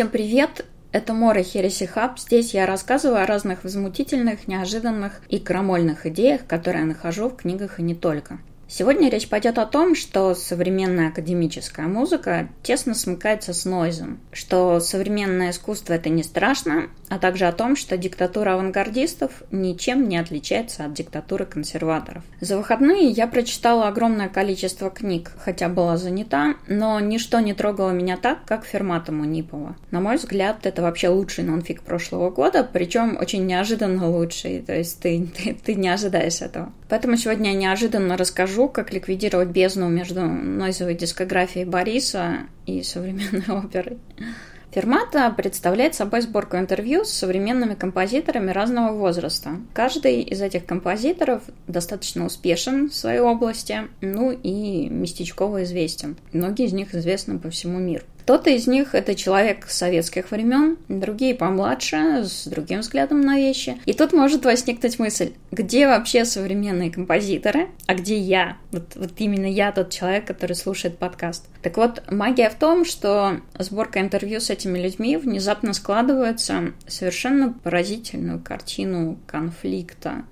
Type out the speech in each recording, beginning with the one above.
Всем привет! Это Мора Хереси Хаб. Здесь я рассказываю о разных возмутительных, неожиданных и крамольных идеях, которые я нахожу в книгах и не только. Сегодня речь пойдет о том, что современная академическая музыка тесно смыкается с нойзом, что современное искусство это не страшно, а также о том, что диктатура авангардистов ничем не отличается от диктатуры консерваторов. За выходные я прочитала огромное количество книг, хотя была занята, но ничто не трогало меня так, как Фермата Мунипова. На мой взгляд, это вообще лучший нонфик прошлого года, причем очень неожиданно лучший, то есть ты, ты, ты не ожидаешь этого. Поэтому сегодня я неожиданно расскажу как ликвидировать бездну между нойзовой дискографией Бориса и современной оперой. Фермата представляет собой сборку интервью с современными композиторами разного возраста. Каждый из этих композиторов достаточно успешен в своей области, ну и местечково известен. Многие из них известны по всему миру. Кто-то из них это человек советских времен, другие помладше, с другим взглядом на вещи. И тут может возникнуть мысль, где вообще современные композиторы, а где я? Вот, вот именно я тот человек, который слушает подкаст. Так вот, магия в том, что сборка интервью с этими людьми внезапно складывается совершенно поразительную картину конфликта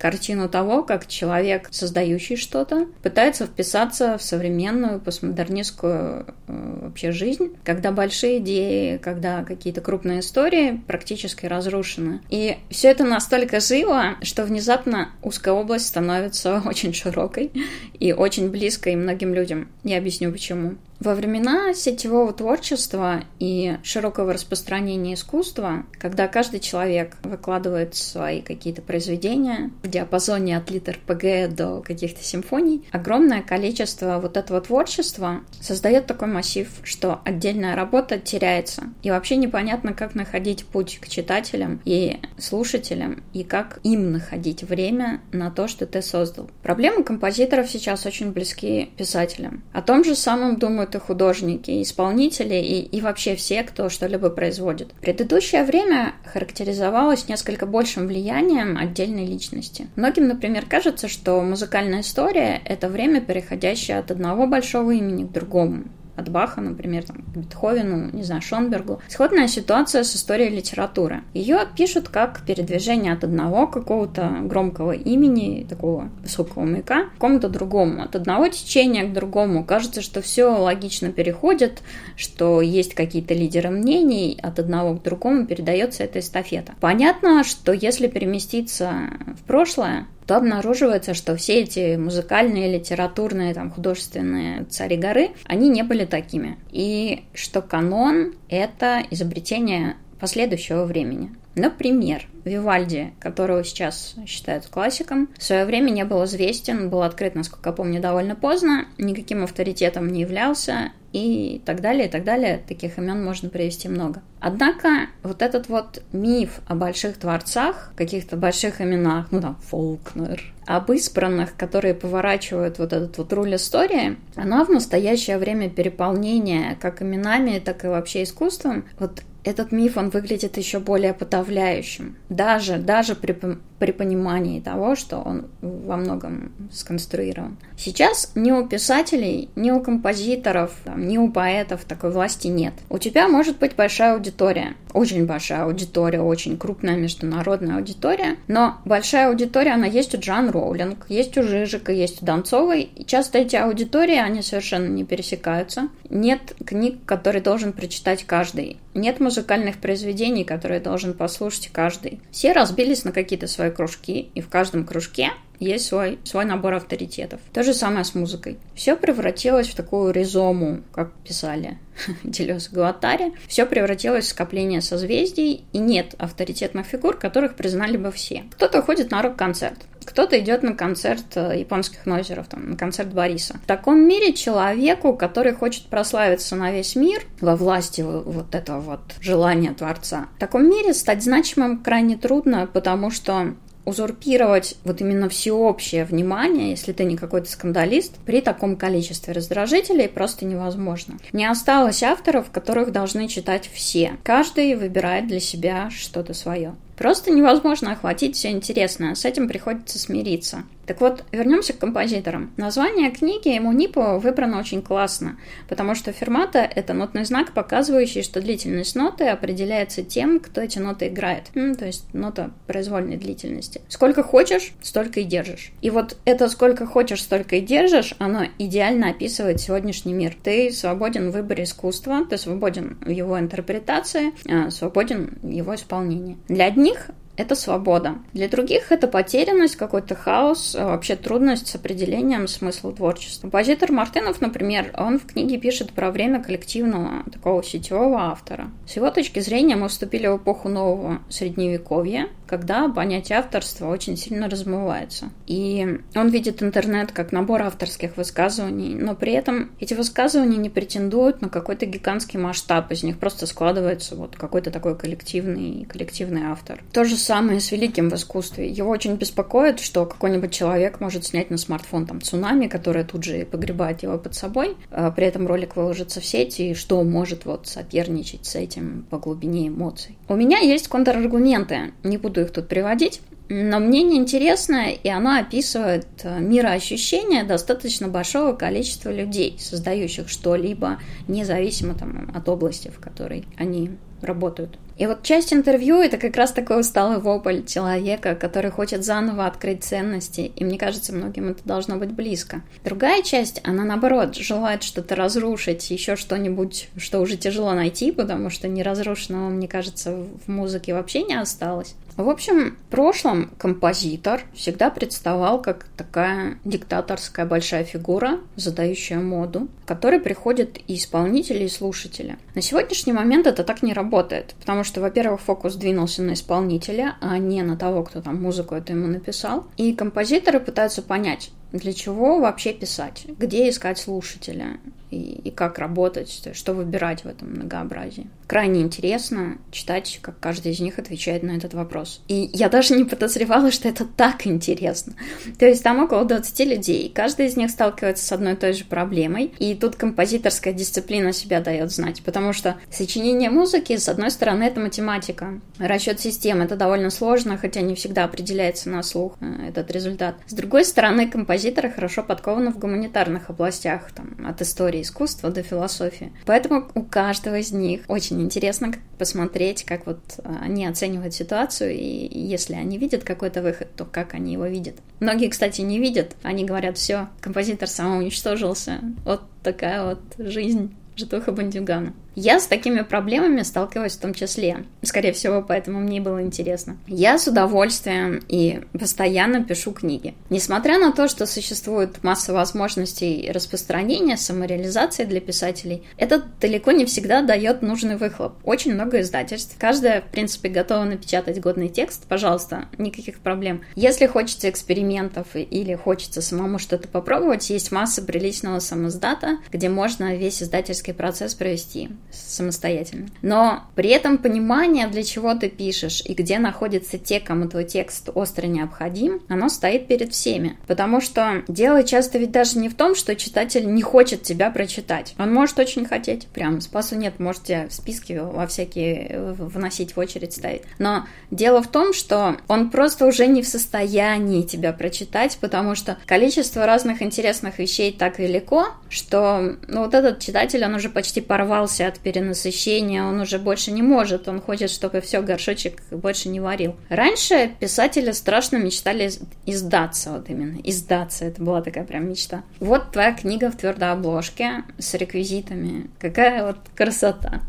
картину того, как человек, создающий что-то, пытается вписаться в современную постмодернистскую э, вообще жизнь, когда большие идеи, когда какие-то крупные истории практически разрушены. И все это настолько живо, что внезапно узкая область становится очень широкой и очень близкой многим людям. Я объясню почему. Во времена сетевого творчества и широкого распространения искусства, когда каждый человек выкладывает свои какие-то произведения в диапазоне от литр ПГ до каких-то симфоний, огромное количество вот этого творчества создает такой массив, что отдельная работа теряется. И вообще непонятно, как находить путь к читателям и слушателям, и как им находить время на то, что ты создал. Проблемы композиторов сейчас очень близки писателям. О том же самом думают и художники, исполнители, и, и вообще все, кто что-либо производит. Предыдущее время характеризовалось несколько большим влиянием отдельной личности. Многим, например, кажется, что музыкальная история — это время, переходящее от одного большого имени к другому от Баха, например, там, к Бетховену, не знаю, Шонбергу. Сходная ситуация с историей литературы. Ее пишут как передвижение от одного какого-то громкого имени, такого высокого маяка, к какому-то другому. От одного течения к другому. Кажется, что все логично переходит, что есть какие-то лидеры мнений, от одного к другому передается эта эстафета. Понятно, что если переместиться в прошлое, то обнаруживается, что все эти музыкальные, литературные, там, художественные цари горы, они не были такими. И что канон — это изобретение последующего времени. Например, Вивальди, которого сейчас считают классиком, в свое время не был известен, был открыт, насколько я помню, довольно поздно, никаким авторитетом не являлся и так далее, и так далее. Таких имен можно привести много. Однако вот этот вот миф о больших творцах, каких-то больших именах, ну там, Фолкнер, об избранных, которые поворачивают вот этот вот руль истории, оно в настоящее время переполнения как именами, так и вообще искусством, вот этот миф, он выглядит еще более подавляющим. Даже, даже при, при понимании того, что он во многом сконструирован. Сейчас ни у писателей, ни у композиторов, там, ни у поэтов такой власти нет. У тебя может быть большая аудитория, очень большая аудитория, очень крупная международная аудитория, но большая аудитория, она есть у Джан Роулинг, есть у Жижика, есть у Донцовой, и часто эти аудитории, они совершенно не пересекаются. Нет книг, которые должен прочитать каждый. Нет музыкальных произведений, которые должен послушать каждый. Все разбились на какие-то свои кружки, и в каждом кружке есть свой, свой набор авторитетов. То же самое с музыкой. Все превратилось в такую ризому, как писали Делес Гуатари. Все превратилось в скопление созвездий, и нет авторитетных фигур, которых признали бы все. Кто-то ходит на рок-концерт, кто-то идет на концерт э, японских нойзеров, там, на концерт Бориса. В таком мире человеку, который хочет прославиться на весь мир во власти вот этого вот желания Творца, в таком мире стать значимым крайне трудно, потому что узурпировать вот именно всеобщее внимание, если ты не какой-то скандалист, при таком количестве раздражителей просто невозможно. Не осталось авторов, которых должны читать все. Каждый выбирает для себя что-то свое. Просто невозможно охватить все интересное, с этим приходится смириться. Так вот, вернемся к композиторам. Название книги Мунипо выбрано очень классно, потому что фермата — это нотный знак, показывающий, что длительность ноты определяется тем, кто эти ноты играет. То есть нота произвольной длительности. Сколько хочешь, столько и держишь. И вот это сколько хочешь, столько и держишь, оно идеально описывает сегодняшний мир. Ты свободен в выборе искусства, ты свободен в его интерпретации, а, свободен в его исполнении. Для одних это свобода. Для других это потерянность, какой-то хаос, а вообще трудность с определением смысла творчества. Композитор Мартынов, например, он в книге пишет про время коллективного такого сетевого автора. С его точки зрения мы вступили в эпоху нового средневековья, когда понятие авторства очень сильно размывается. И он видит интернет как набор авторских высказываний, но при этом эти высказывания не претендуют на какой-то гигантский масштаб, из них просто складывается вот какой-то такой коллективный, коллективный автор. То же самое с великим в искусстве. Его очень беспокоит, что какой-нибудь человек может снять на смартфон там цунами, которое тут же погребает его под собой, а при этом ролик выложится в сети, и что может вот соперничать с этим по глубине эмоций. У меня есть контраргументы, не буду их тут приводить. Но мнение интересное, и оно описывает э, мироощущение достаточно большого количества людей, создающих что-либо, независимо там, от области, в которой они работают. И вот часть интервью — это как раз такой усталый вопль человека, который хочет заново открыть ценности, и мне кажется, многим это должно быть близко. Другая часть, она наоборот, желает что-то разрушить, еще что-нибудь, что уже тяжело найти, потому что неразрушенного, мне кажется, в музыке вообще не осталось. В общем, в прошлом композитор всегда представал как такая диктаторская большая фигура, задающая моду, которой приходят и исполнители, и слушатели. На сегодняшний момент это так не работает, потому что, во-первых, фокус двинулся на исполнителя, а не на того, кто там музыку это ему написал. И композиторы пытаются понять, для чего вообще писать, где искать слушателя, и, и как работать, что выбирать в этом многообразии. Крайне интересно читать, как каждый из них отвечает на этот вопрос. И я даже не подозревала, что это так интересно. То есть там около 20 людей, каждый из них сталкивается с одной и той же проблемой, и тут композиторская дисциплина себя дает знать, потому что сочинение музыки, с одной стороны, это математика. Расчет систем это довольно сложно, хотя не всегда определяется на слух э, этот результат. С другой стороны, композиторы хорошо подкованы в гуманитарных областях, там, от истории искусства до философии. Поэтому у каждого из них очень интересно посмотреть, как вот а, они оценивают ситуацию, и если они видят какой-то выход, то как они его видят. Многие, кстати, не видят. Они говорят, все, композитор самоуничтожился. Вот такая вот жизнь житуха бандюгана. Я с такими проблемами сталкиваюсь в том числе. Скорее всего, поэтому мне было интересно. Я с удовольствием и постоянно пишу книги. Несмотря на то, что существует масса возможностей распространения, самореализации для писателей, это далеко не всегда дает нужный выхлоп. Очень много издательств. Каждая, в принципе, готова напечатать годный текст. Пожалуйста, никаких проблем. Если хочется экспериментов или хочется самому что-то попробовать, есть масса приличного самоздата, где можно весь издательский процесс провести самостоятельно. Но при этом понимание, для чего ты пишешь и где находятся те, кому твой текст остро необходим, оно стоит перед всеми. Потому что дело часто ведь даже не в том, что читатель не хочет тебя прочитать. Он может очень хотеть. Прям спасу нет, можете в списке во всякие вносить в очередь ставить. Но дело в том, что он просто уже не в состоянии тебя прочитать, потому что количество разных интересных вещей так велико, что ну, вот этот читатель, он уже почти порвался от перенасыщения, он уже больше не может, он хочет, чтобы все, горшочек больше не варил. Раньше писатели страшно мечтали издаться, вот именно, издаться, это была такая прям мечта. Вот твоя книга в твердой обложке с реквизитами, какая вот красота.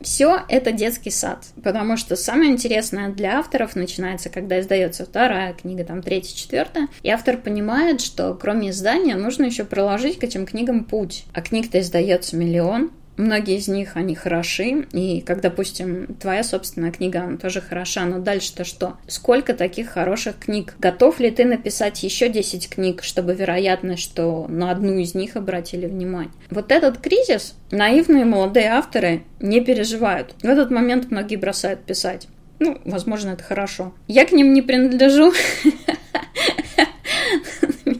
Все это детский сад, потому что самое интересное для авторов начинается, когда издается вторая книга, там третья, четвертая, и автор понимает, что кроме издания нужно еще проложить к этим книгам путь. А книг-то издается миллион, Многие из них, они хороши, и как, допустим, твоя собственная книга, она тоже хороша, но дальше-то что? Сколько таких хороших книг? Готов ли ты написать еще 10 книг, чтобы вероятность, что на одну из них обратили внимание? Вот этот кризис наивные молодые авторы не переживают. В этот момент многие бросают писать. Ну, возможно, это хорошо. Я к ним не принадлежу.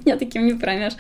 меня таким не проймешь.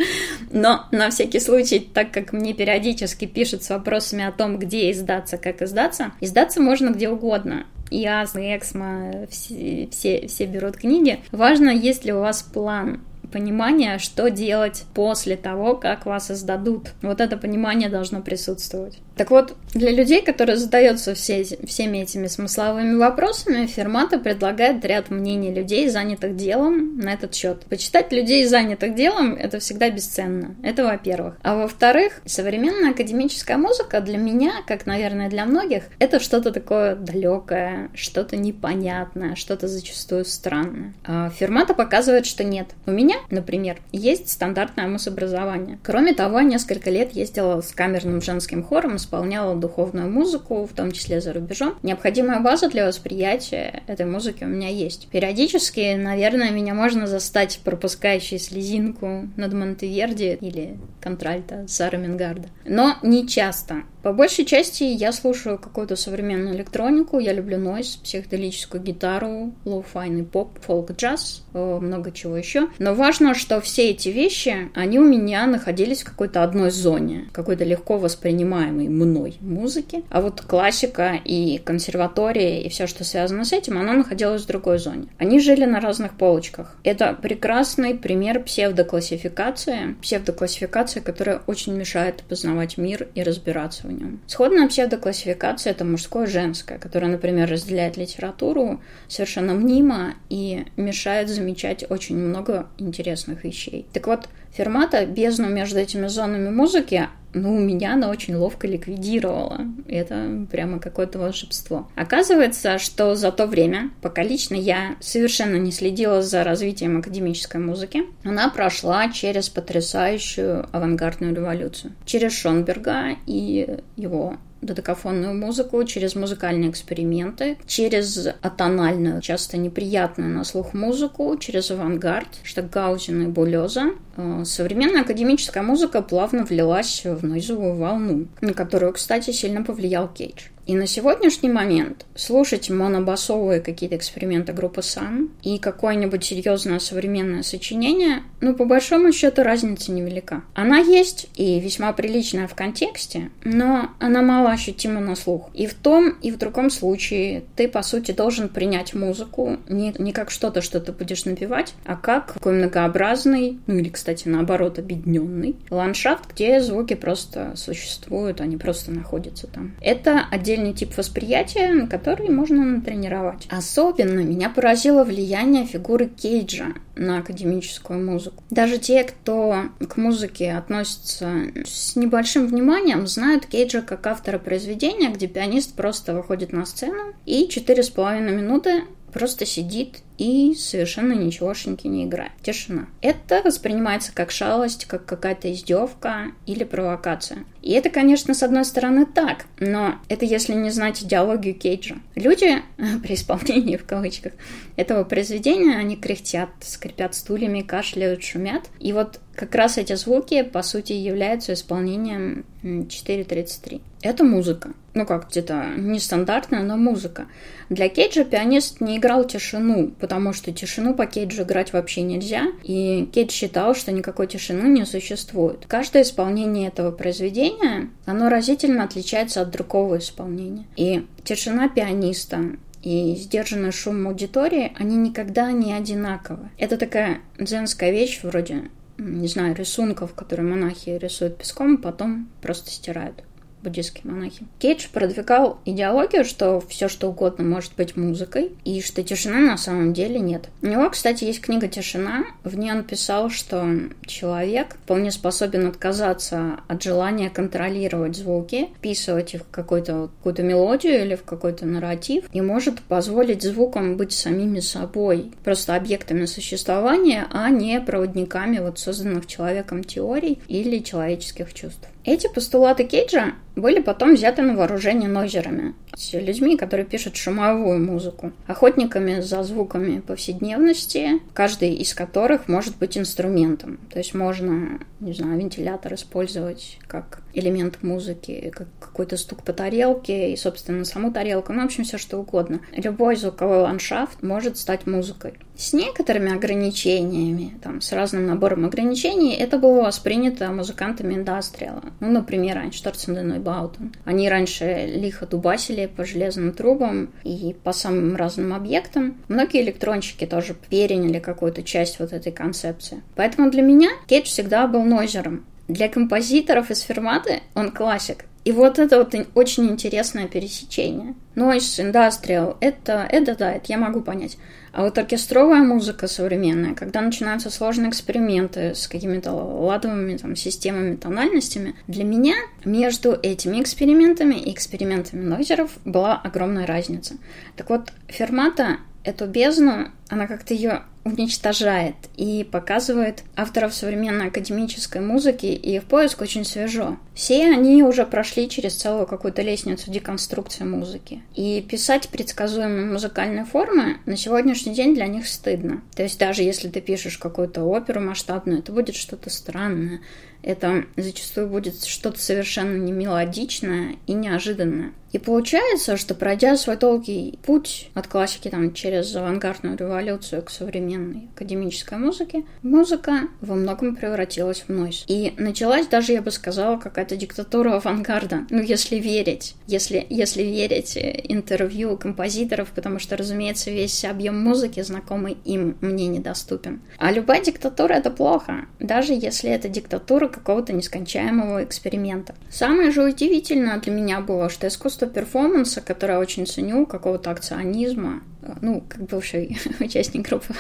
Но на всякий случай, так как мне периодически пишут с вопросами о том, где издаться, как издаться, издаться можно где угодно. И Аз, и Эксмо, все, все, все берут книги. Важно, есть ли у вас план понимание, что делать после того, как вас издадут. Вот это понимание должно присутствовать. Так вот, для людей, которые задаются все, всеми этими смысловыми вопросами, Фермата предлагает ряд мнений людей, занятых делом, на этот счет. Почитать людей, занятых делом, это всегда бесценно. Это во-первых. А во-вторых, современная академическая музыка для меня, как, наверное, для многих, это что-то такое далекое, что-то непонятное, что-то зачастую странное. А Фермата показывает, что нет. У меня, например, есть стандартное музобразование. Кроме того, несколько лет ездила с камерным женским хором исполняла духовную музыку, в том числе за рубежом. Необходимая база для восприятия этой музыки у меня есть. Периодически, наверное, меня можно застать пропускающей слезинку над Монтеверди или контральто Сары Мингардо. Но не часто. По большей части я слушаю какую-то современную электронику, я люблю noise, психоделическую гитару, lo-fi йный поп, фолк, джаз, э, много чего еще. Но важно, что все эти вещи, они у меня находились в какой-то одной зоне, какой-то легко воспринимаемой мной музыки. А вот классика и консерватория и все, что связано с этим, оно находилось в другой зоне. Они жили на разных полочках. Это прекрасный пример псевдоклассификации, псевдоклассификация, которая очень мешает познавать мир и разбираться в нем. Сходная псевдоклассификация — это мужское и женское, которое, например, разделяет литературу совершенно мнимо и мешает замечать очень много интересных вещей. Так вот, Фермата бездну между этими зонами музыки ну, у меня она очень ловко ликвидировала. Это прямо какое-то волшебство. Оказывается, что за то время, пока лично я совершенно не следила за развитием академической музыки, она прошла через потрясающую авангардную революцию. Через Шонберга и его додекафонную музыку, через музыкальные эксперименты, через атональную, часто неприятную на слух музыку, через авангард, Штокгаузен и Булеза. Э, современная академическая музыка плавно влилась в нойзовую волну, на которую, кстати, сильно повлиял Кейдж. И на сегодняшний момент слушать монобасовые какие-то эксперименты группы Sun и какое-нибудь серьезное современное сочинение, ну, по большому счету, разница невелика. Она есть и весьма приличная в контексте, но она мало ощутима на слух. И в том, и в другом случае ты, по сути, должен принять музыку не, не как что-то, что ты будешь напевать, а как такой многообразный, ну или, кстати, наоборот, объединенный ландшафт, где звуки просто существуют, они просто находятся там. Это отдельно отдельный тип восприятия, который можно натренировать. Особенно меня поразило влияние фигуры Кейджа на академическую музыку. Даже те, кто к музыке относится с небольшим вниманием, знают Кейджа как автора произведения, где пианист просто выходит на сцену и четыре с половиной минуты просто сидит и совершенно ничегошеньки не играет. Тишина. Это воспринимается как шалость, как какая-то издевка или провокация. И это, конечно, с одной стороны так, но это если не знать идеологию Кейджа. Люди при исполнении, в кавычках, этого произведения, они кряхтят, скрипят стульями, кашляют, шумят. И вот как раз эти звуки, по сути, являются исполнением 4.33. Это музыка. Ну как, где-то нестандартная, но музыка. Для Кейджа пианист не играл тишину, потому что тишину по Кейджу играть вообще нельзя, и Кейдж считал, что никакой тишины не существует. Каждое исполнение этого произведения, оно разительно отличается от другого исполнения. И тишина пианиста, и сдержанный шум аудитории, они никогда не одинаковы. Это такая дзенская вещь вроде, не знаю, рисунков, которые монахи рисуют песком, потом просто стирают буддийские монахи. Кейдж продвигал идеологию, что все что угодно может быть музыкой, и что тишины на самом деле нет. У него, кстати, есть книга «Тишина». В ней он писал, что человек вполне способен отказаться от желания контролировать звуки, вписывать их в какую-то какую мелодию или в какой-то нарратив, и может позволить звукам быть самими собой, просто объектами существования, а не проводниками вот созданных человеком теорий или человеческих чувств. Эти постулаты Кейджа были потом взяты на вооружение нойзерами, с людьми, которые пишут шумовую музыку, охотниками за звуками повседневности, каждый из которых может быть инструментом. То есть можно, не знаю, вентилятор использовать как элемент музыки, как какой-то стук по тарелке и, собственно, саму тарелку, ну, в общем, все что угодно. Любой звуковой ландшафт может стать музыкой. С некоторыми ограничениями, там, с разным набором ограничений, это было воспринято музыкантами индастриала. Ну, например, Айншторцен и Нойбаутен. Они раньше лихо дубасили по железным трубам и по самым разным объектам. Многие электронщики тоже переняли какую-то часть вот этой концепции. Поэтому для меня Кейдж всегда был нойзером. Для композиторов из Ферматы он классик. И вот это вот очень интересное пересечение. Noise, Industrial, это, это да, это я могу понять. А вот оркестровая музыка современная, когда начинаются сложные эксперименты с какими-то ладовыми там, системами, тональностями, для меня между этими экспериментами и экспериментами нойзеров была огромная разница. Так вот, Фермата эту бездну, она как-то ее уничтожает и показывает авторов современной академической музыки, и их поиск очень свежо. Все они уже прошли через целую какую-то лестницу деконструкции музыки. И писать предсказуемые музыкальные формы на сегодняшний день для них стыдно. То есть даже если ты пишешь какую-то оперу масштабную, это будет что-то странное. Это зачастую будет что-то совершенно не мелодичное и неожиданное. И получается, что пройдя свой долгий путь от классики там, через авангардную революцию к современной академической музыке, музыка во многом превратилась в нойз. И началась даже, я бы сказала, какая-то диктатура авангарда. Ну, если верить, если, если верить интервью композиторов, потому что, разумеется, весь объем музыки, знакомый им, мне недоступен. А любая диктатура — это плохо, даже если это диктатура какого-то нескончаемого эксперимента. Самое же удивительное для меня было, что искусство перформанса, которое я очень ценю, какого-то акционизма, э, ну, как бывший участник группы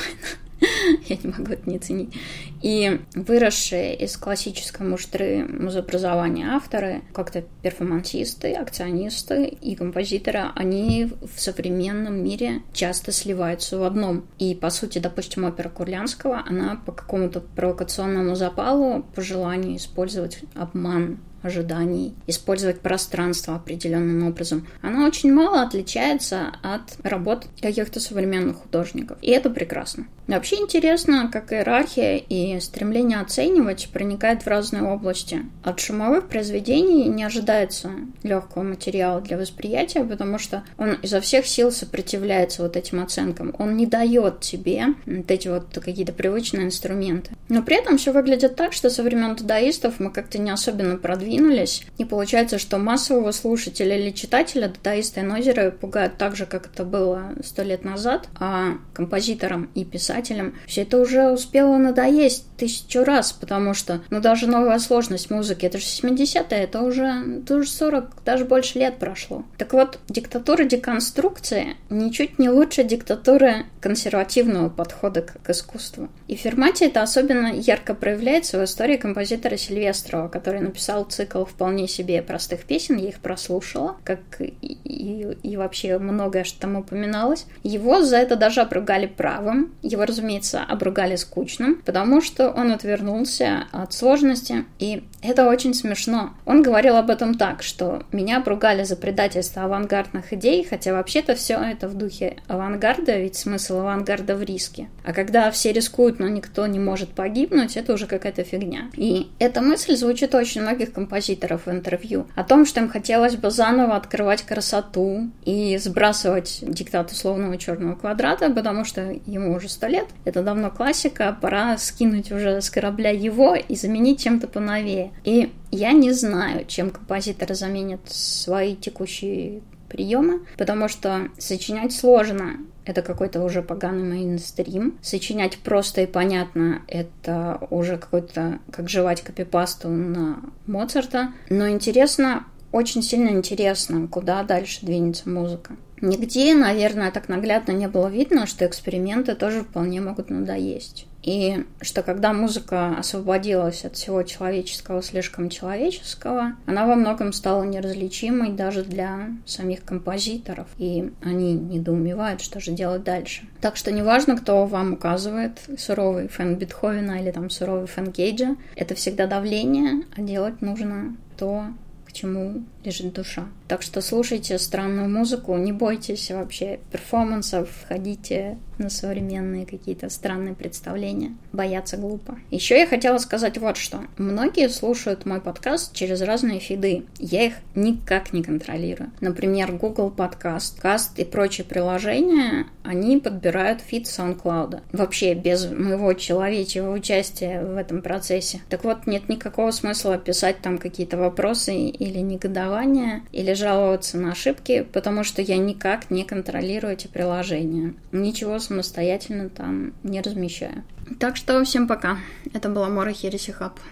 я не могу это не ценить. И выросшие из классической муштры музообразования авторы, как-то перформансисты, акционисты и композиторы, они в современном мире часто сливаются в одном. И, по сути, допустим, опера Курлянского, она по какому-то провокационному запалу, по желанию использовать обман ожиданий, использовать пространство определенным образом, она очень мало отличается от работ каких-то современных художников. И это прекрасно. Вообще интересно, как иерархия и стремление оценивать проникает в разные области. От шумовых произведений не ожидается легкого материала для восприятия, потому что он изо всех сил сопротивляется вот этим оценкам. Он не дает тебе вот эти вот какие-то привычные инструменты. Но при этом все выглядит так, что со времен дадаистов мы как-то не особенно продвинулись. И получается, что массового слушателя или читателя дадаисты и нозеры пугают так же, как это было сто лет назад, а композиторам и писателям писателям, все это уже успело надоесть тысячу раз, потому что, ну, даже новая сложность музыки, это же 70-е, это уже, это уже 40, даже больше лет прошло. Так вот, диктатура деконструкции ничуть не лучше диктатуры консервативного подхода к искусству. И в Фермате это особенно ярко проявляется в истории композитора Сильвестрова, который написал цикл вполне себе простых песен, я их прослушала, как и, и, и вообще многое, что там упоминалось. Его за это даже обругали правом, его разумеется, обругали скучным, потому что он отвернулся от сложности, и это очень смешно. Он говорил об этом так, что меня обругали за предательство авангардных идей, хотя вообще-то все это в духе авангарда, ведь смысл авангарда в риске. А когда все рискуют, но никто не может погибнуть, это уже какая-то фигня. И эта мысль звучит у очень многих композиторов в интервью о том, что им хотелось бы заново открывать красоту и сбрасывать диктат условного черного квадрата, потому что ему уже сто лет. Это давно классика, пора скинуть уже с корабля его и заменить чем-то поновее. И я не знаю, чем композиторы заменят свои текущие приемы, потому что сочинять сложно. Это какой-то уже поганый мейнстрим. Сочинять просто и понятно — это уже какой-то, как жевать копипасту на Моцарта. Но интересно, очень сильно интересно, куда дальше двинется музыка. Нигде, наверное, так наглядно не было видно, что эксперименты тоже вполне могут надоесть. И что когда музыка освободилась от всего человеческого, слишком человеческого, она во многом стала неразличимой даже для самих композиторов. И они недоумевают, что же делать дальше. Так что неважно, кто вам указывает, суровый фэн Бетховена или там суровый фэн Кейджа, это всегда давление, а делать нужно то, к чему лежит душа. Так что слушайте странную музыку, не бойтесь вообще перформансов, ходите на современные какие-то странные представления. Бояться глупо. Еще я хотела сказать вот что. Многие слушают мой подкаст через разные фиды. Я их никак не контролирую. Например, Google Podcast, Cast и прочие приложения, они подбирают фид SoundCloud. Вообще без моего человечьего участия в этом процессе. Так вот, нет никакого смысла писать там какие-то вопросы или негодования, или жаловаться на ошибки, потому что я никак не контролирую эти приложения. Ничего самостоятельно там не размещаю. Так что всем пока. Это была Мора Хереси Хаб.